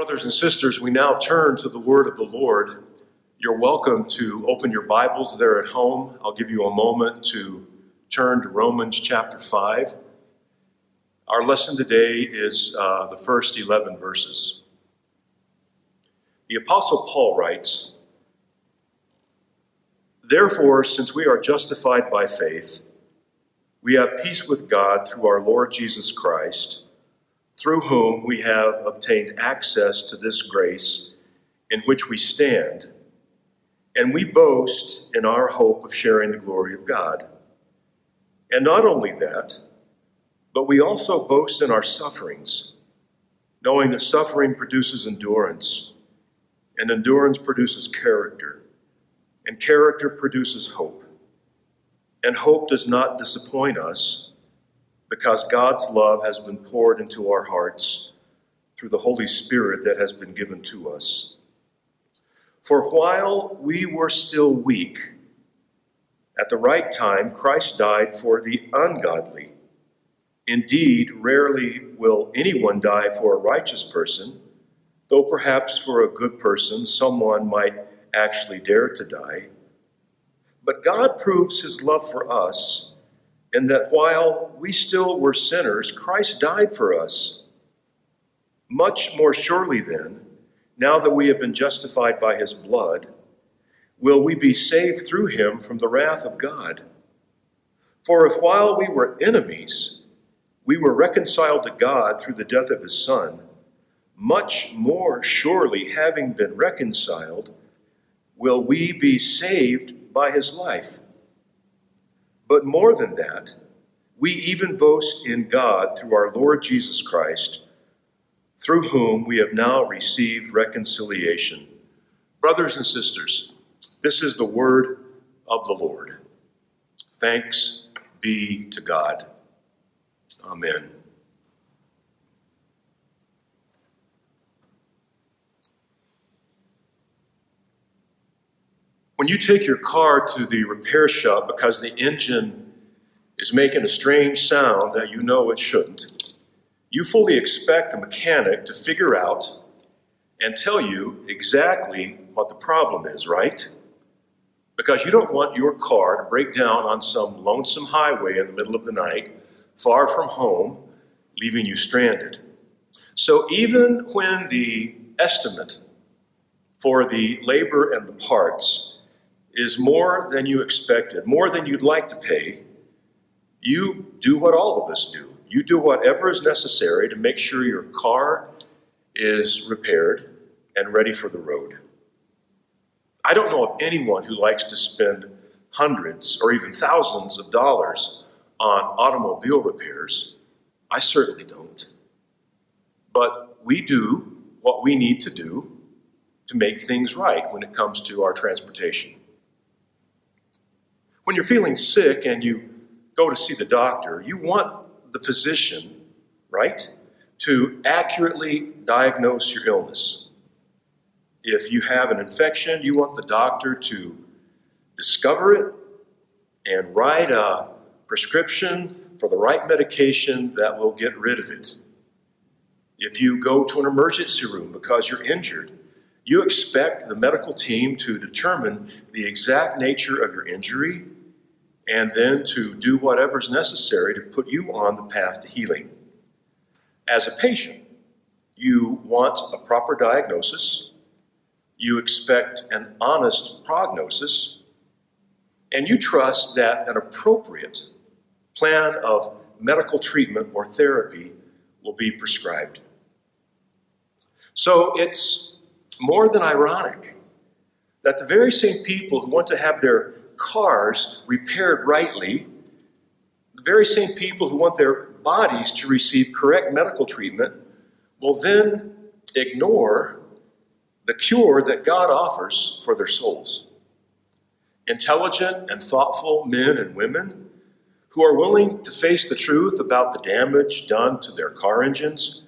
Brothers and sisters, we now turn to the word of the Lord. You're welcome to open your Bibles there at home. I'll give you a moment to turn to Romans chapter 5. Our lesson today is uh, the first 11 verses. The Apostle Paul writes Therefore, since we are justified by faith, we have peace with God through our Lord Jesus Christ through whom we have obtained access to this grace in which we stand, and we boast in our hope of sharing the glory of God. And not only that, but we also boast in our sufferings, knowing that suffering produces endurance, and endurance produces character, and character produces hope. And hope does not disappoint us because God's love has been poured into our hearts through the Holy Spirit that has been given to us. For while we were still weak, at the right time, Christ died for the ungodly. Indeed, rarely will anyone die for a righteous person, though perhaps for a good person someone might actually dare to die. But God proves his love for us and that while we still were sinners, Christ died for us. Much more surely, then, now that we have been justified by his blood, will we be saved through him from the wrath of God. For if while we were enemies, we were reconciled to God through the death of his Son, much more surely, having been reconciled, will we be saved by his life. But more than that, we even boast in God through our Lord Jesus Christ, through whom we have now received reconciliation. Brothers and sisters, this is the word of the Lord. Thanks be to God. Amen. When you take your car to the repair shop because the engine is making a strange sound that you know it shouldn't, you fully expect the mechanic to figure out and tell you exactly what the problem is, right? Because you don't want your car to break down on some lonesome highway in the middle of the night, far from home, leaving you stranded. So even when the estimate for the labor and the parts is more than you expected, more than you'd like to pay, you do what all of us do. You do whatever is necessary to make sure your car is repaired and ready for the road. I don't know of anyone who likes to spend hundreds or even thousands of dollars on automobile repairs. I certainly don't. But we do what we need to do to make things right when it comes to our transportation. When you're feeling sick and you go to see the doctor, you want the physician, right, to accurately diagnose your illness. If you have an infection, you want the doctor to discover it and write a prescription for the right medication that will get rid of it. If you go to an emergency room because you're injured, you expect the medical team to determine the exact nature of your injury and then to do whatever is necessary to put you on the path to healing. As a patient, you want a proper diagnosis, you expect an honest prognosis, and you trust that an appropriate plan of medical treatment or therapy will be prescribed. So it's more than ironic that the very same people who want to have their cars repaired rightly, the very same people who want their bodies to receive correct medical treatment will then ignore the cure that God offers for their souls. Intelligent and thoughtful men and women who are willing to face the truth about the damage done to their car engines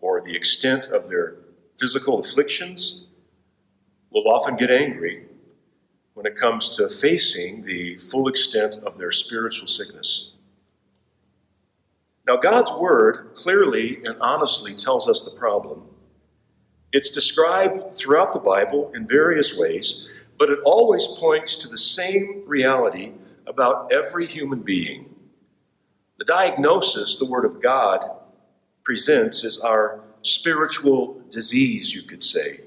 or the extent of their physical afflictions will often get angry when it comes to facing the full extent of their spiritual sickness. Now, God's Word clearly and honestly tells us the problem, It's described throughout the Bible in various ways, but it always points to the same reality about every human being. The diagnosis the Word of God presents is our spiritual disease, you could say.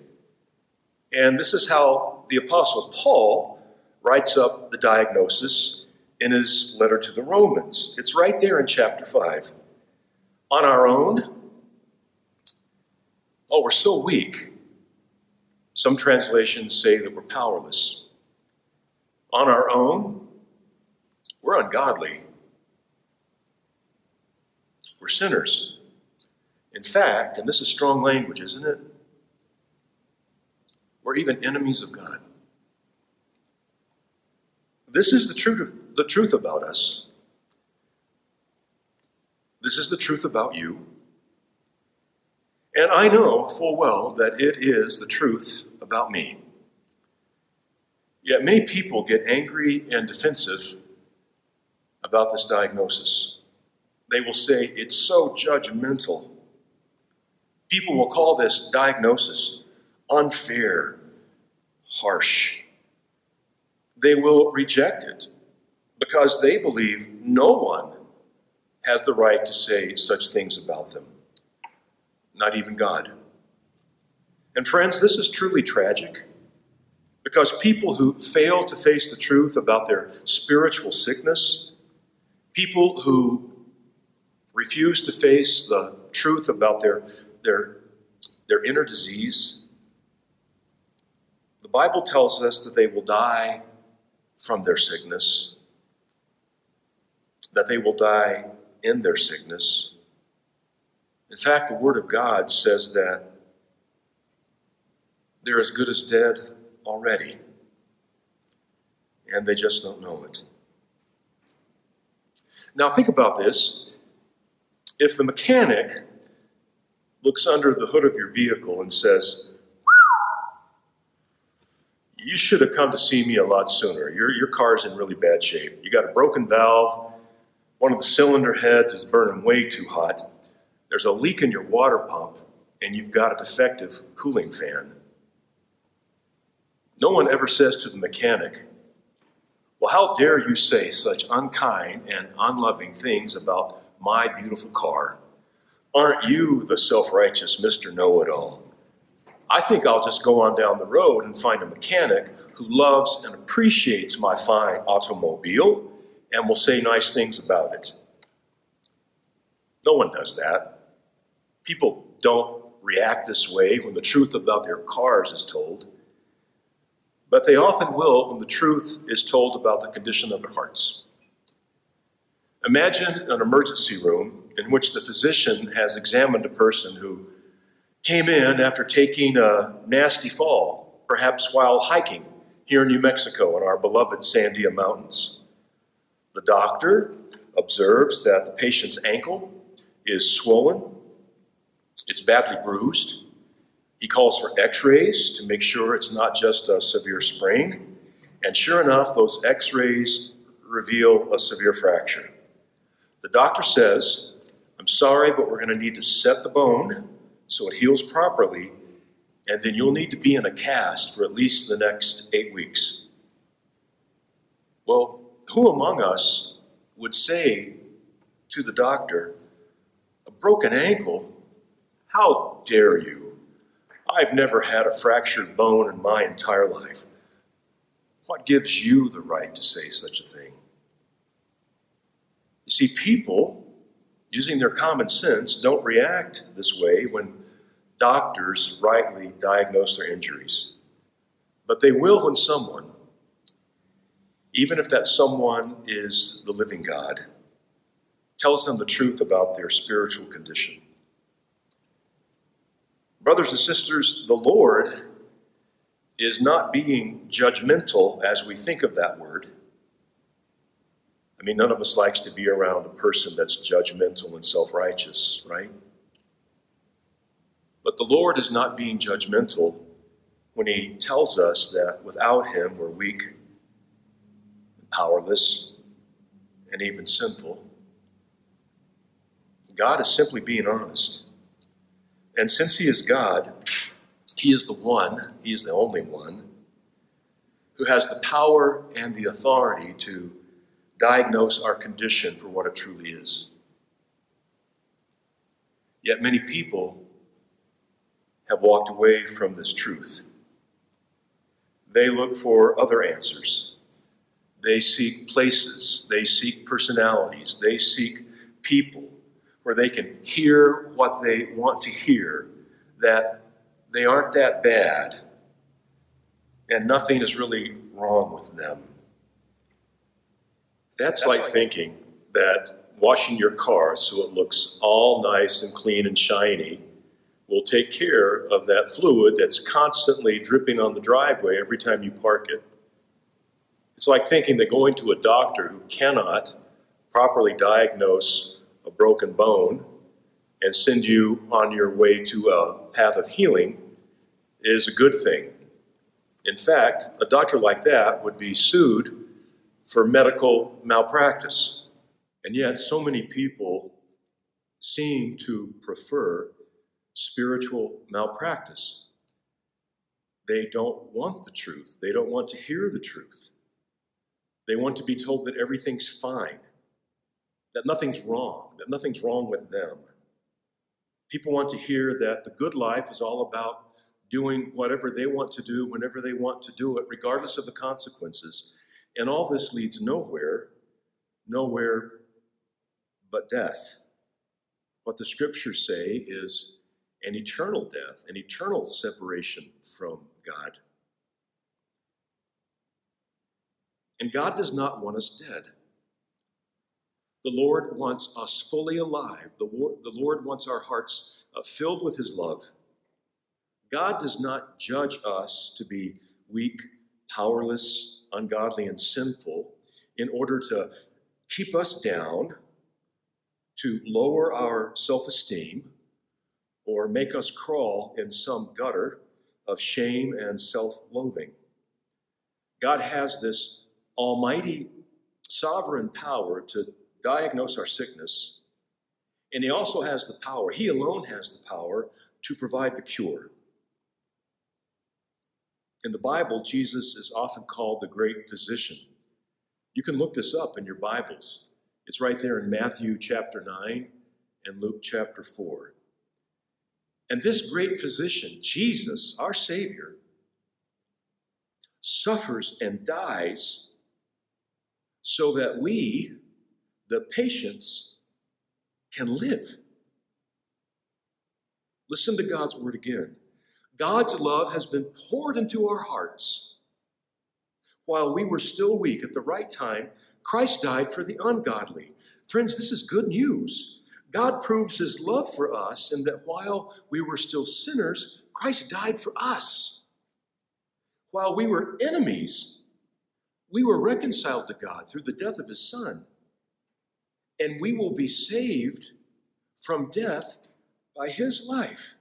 And this is how the Apostle Paul writes up the diagnosis in his letter to the Romans. It's right there in chapter 5. On our own, oh, we're so weak. Some translations say that we're powerless. On our own, we're ungodly. We're sinners. In fact, and this is strong language, isn't it? We're even enemies of God. This is the truth, the truth about us. This is the truth about you. And I know full well that it is the truth about me. Yet many people get angry and defensive about this diagnosis. They will say it's so judgmental. People will call this diagnosis unfair, harsh. They will reject it because they believe no one has the right to say such things about them, not even God. And friends, this is truly tragic because people who fail to face the truth about their spiritual sickness, people who refuse to face the truth about their, their, their inner disease, Bible tells us that they will die from their sickness, that they will die in their sickness. In fact, the Word of God says that they're as good as dead already, and they just don't know it. Now, think about this. If the mechanic looks under the hood of your vehicle and says, You should have come to see me a lot sooner. Your, your car's in really bad shape. You got a broken valve, one of the cylinder heads is burning way too hot, there's a leak in your water pump, and you've got a defective cooling fan. No one ever says to the mechanic, Well, how dare you say such unkind and unloving things about my beautiful car? Aren't you the self righteous Mr. Know It All? I think I'll just go on down the road and find a mechanic who loves and appreciates my fine automobile and will say nice things about it. No one does that. People don't react this way when the truth about their cars is told but they often will when the truth is told about the condition of their hearts. Imagine an emergency room in which the physician has examined a person who came in after taking a nasty fall, perhaps while hiking here in New Mexico in our beloved Sandia Mountains. The doctor observes that the patient's ankle is swollen, it's badly bruised, he calls for x rays to make sure it's not just a severe sprain. And sure enough, those x rays reveal a severe fracture. The doctor says, I'm sorry, but we're going to need to set the bone so it heals properly, and then you'll need to be in a cast for at least the next eight weeks. Well, who among us would say to the doctor, A broken ankle? How dare you? I've never had a fractured bone in my entire life. What gives you the right to say such a thing? You see, people, using their common sense, don't react this way when doctors rightly diagnose their injuries. But they will when someone, even if that someone is the living God, tells them the truth about their spiritual condition. Brothers and sisters, the Lord is not being judgmental as we think of that word. I mean, none of us likes to be around a person that's judgmental and self righteous, right? But the Lord is not being judgmental when He tells us that without Him we're weak and powerless and even sinful. God is simply being honest. And since He is God, He is the one, He is the only one, who has the power and the authority to diagnose our condition for what it truly is. Yet many people have walked away from this truth. They look for other answers. They seek places, they seek personalities, they seek people where they can hear what they want to hear, that they aren't that bad, and nothing is really wrong with them. That's, That's like, like thinking that washing your car so it looks all nice and clean and shiny will take care of that fluid that's constantly dripping on the driveway every time you park it. It's like thinking that going to a doctor who cannot properly diagnose a broken bone and send you on your way to a path of healing is a good thing. In fact, a doctor like that would be sued for medical malpractice. And yet, so many people seem to prefer spiritual malpractice. They don't want the truth, they don't want to hear the truth. They want to be told that everything's fine, that nothing's wrong, that nothing's wrong with them. People want to hear that the good life is all about doing whatever they want to do whenever they want to do it, regardless of the consequences. And all this leads nowhere, nowhere but death. What the scriptures say is an eternal death, an eternal separation from God. And God does not want us dead. The Lord wants us fully alive. The, the Lord wants our hearts uh, filled with His love. God does not judge us to be weak, powerless, ungodly, and sinful in order to keep us down, to lower our self esteem, or make us crawl in some gutter of shame and self loathing. God has this almighty sovereign power to diagnose our sickness, and He also has the power, He alone has the power to provide the cure. In the Bible, Jesus is often called the great physician. You can look this up in your Bibles. It's right there in Matthew chapter 9 and Luke chapter 4. And this great physician, Jesus, our Savior, suffers and dies so that we, the patients, can live. Listen to God's word again. God's love has been poured into our hearts. While we were still weak at the right time, Christ died for the ungodly. Friends, this is good news. God proves his love for us in that while we were still sinners, Christ died for us. While we were enemies, we were reconciled to God through the death of his Son. And we will be saved from death by his life.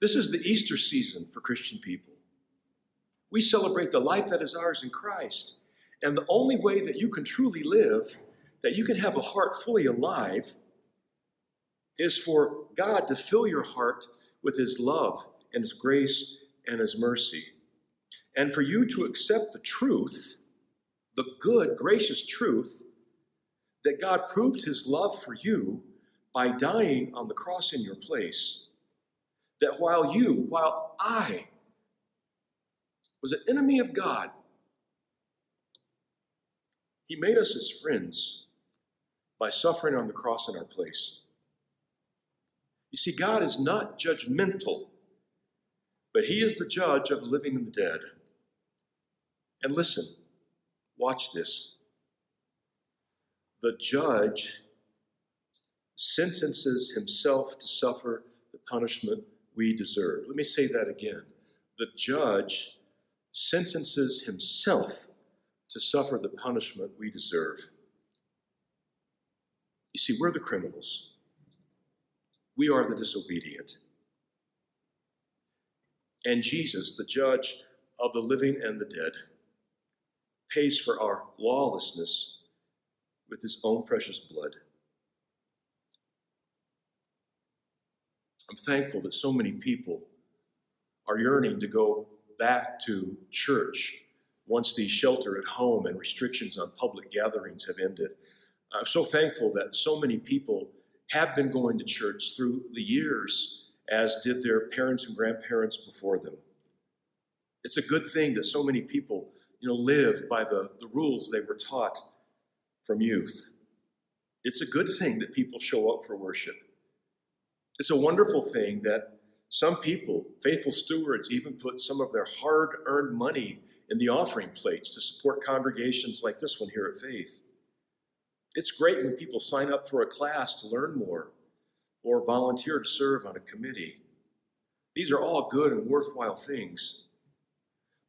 This is the Easter season for Christian people. We celebrate the life that is ours in Christ. And the only way that you can truly live, that you can have a heart fully alive, is for God to fill your heart with His love and His grace and His mercy. And for you to accept the truth, the good, gracious truth, that God proved His love for you by dying on the cross in your place that while you, while I was an enemy of God, He made us His friends by suffering on the cross in our place. You see, God is not judgmental, but He is the judge of the living and the dead. And listen, watch this. The judge sentences himself to suffer the punishment we deserve. Let me say that again. The judge sentences himself to suffer the punishment we deserve. You see, we're the criminals, we are the disobedient. And Jesus, the judge of the living and the dead, pays for our lawlessness with his own precious blood. I'm thankful that so many people are yearning to go back to church once the shelter at home and restrictions on public gatherings have ended. I'm so thankful that so many people have been going to church through the years, as did their parents and grandparents before them. It's a good thing that so many people, you know, live by the, the rules they were taught from youth. It's a good thing that people show up for worship. It's a wonderful thing that some people, faithful stewards, even put some of their hard earned money in the offering plates to support congregations like this one here at Faith. It's great when people sign up for a class to learn more or volunteer to serve on a committee. These are all good and worthwhile things.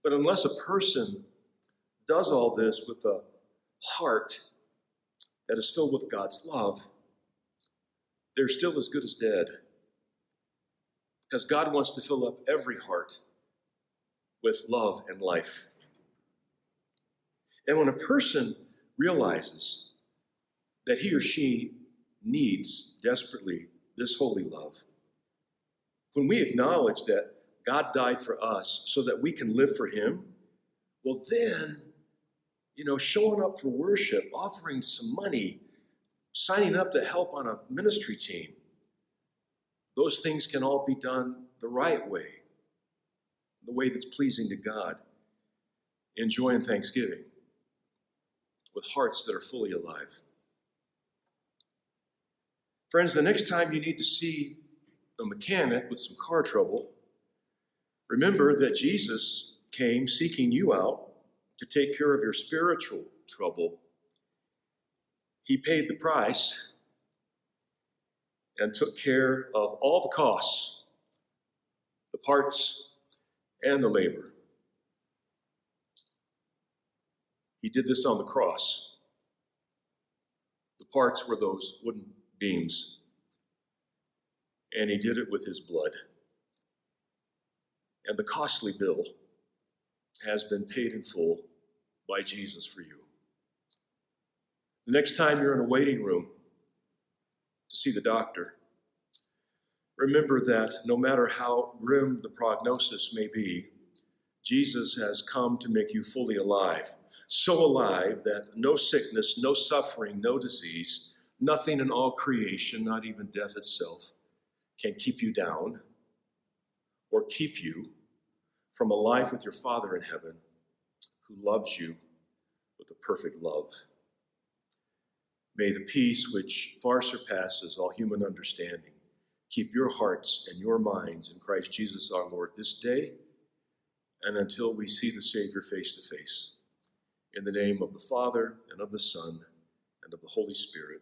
But unless a person does all this with a heart that is filled with God's love, they're still as good as dead. Because God wants to fill up every heart with love and life. And when a person realizes that he or she needs desperately this holy love, when we acknowledge that God died for us so that we can live for him, well, then, you know, showing up for worship, offering some money, signing up to help on a ministry team, those things can all be done the right way, the way that's pleasing to God, enjoying Thanksgiving with hearts that are fully alive. Friends, the next time you need to see a mechanic with some car trouble, remember that Jesus came seeking you out to take care of your spiritual trouble. He paid the price and took care of all the costs, the parts, and the labor. He did this on the cross. The parts were those wooden beams, and he did it with his blood. And the costly bill has been paid in full by Jesus for you. The next time you're in a waiting room to see the doctor, remember that no matter how grim the prognosis may be, Jesus has come to make you fully alive so alive that no sickness, no suffering, no disease, nothing in all creation, not even death itself, can keep you down or keep you from a life with your Father in heaven who loves you with a perfect love. May the peace which far surpasses all human understanding keep your hearts and your minds in Christ Jesus our Lord this day and until we see the Savior face to face. In the name of the Father, and of the Son, and of the Holy Spirit.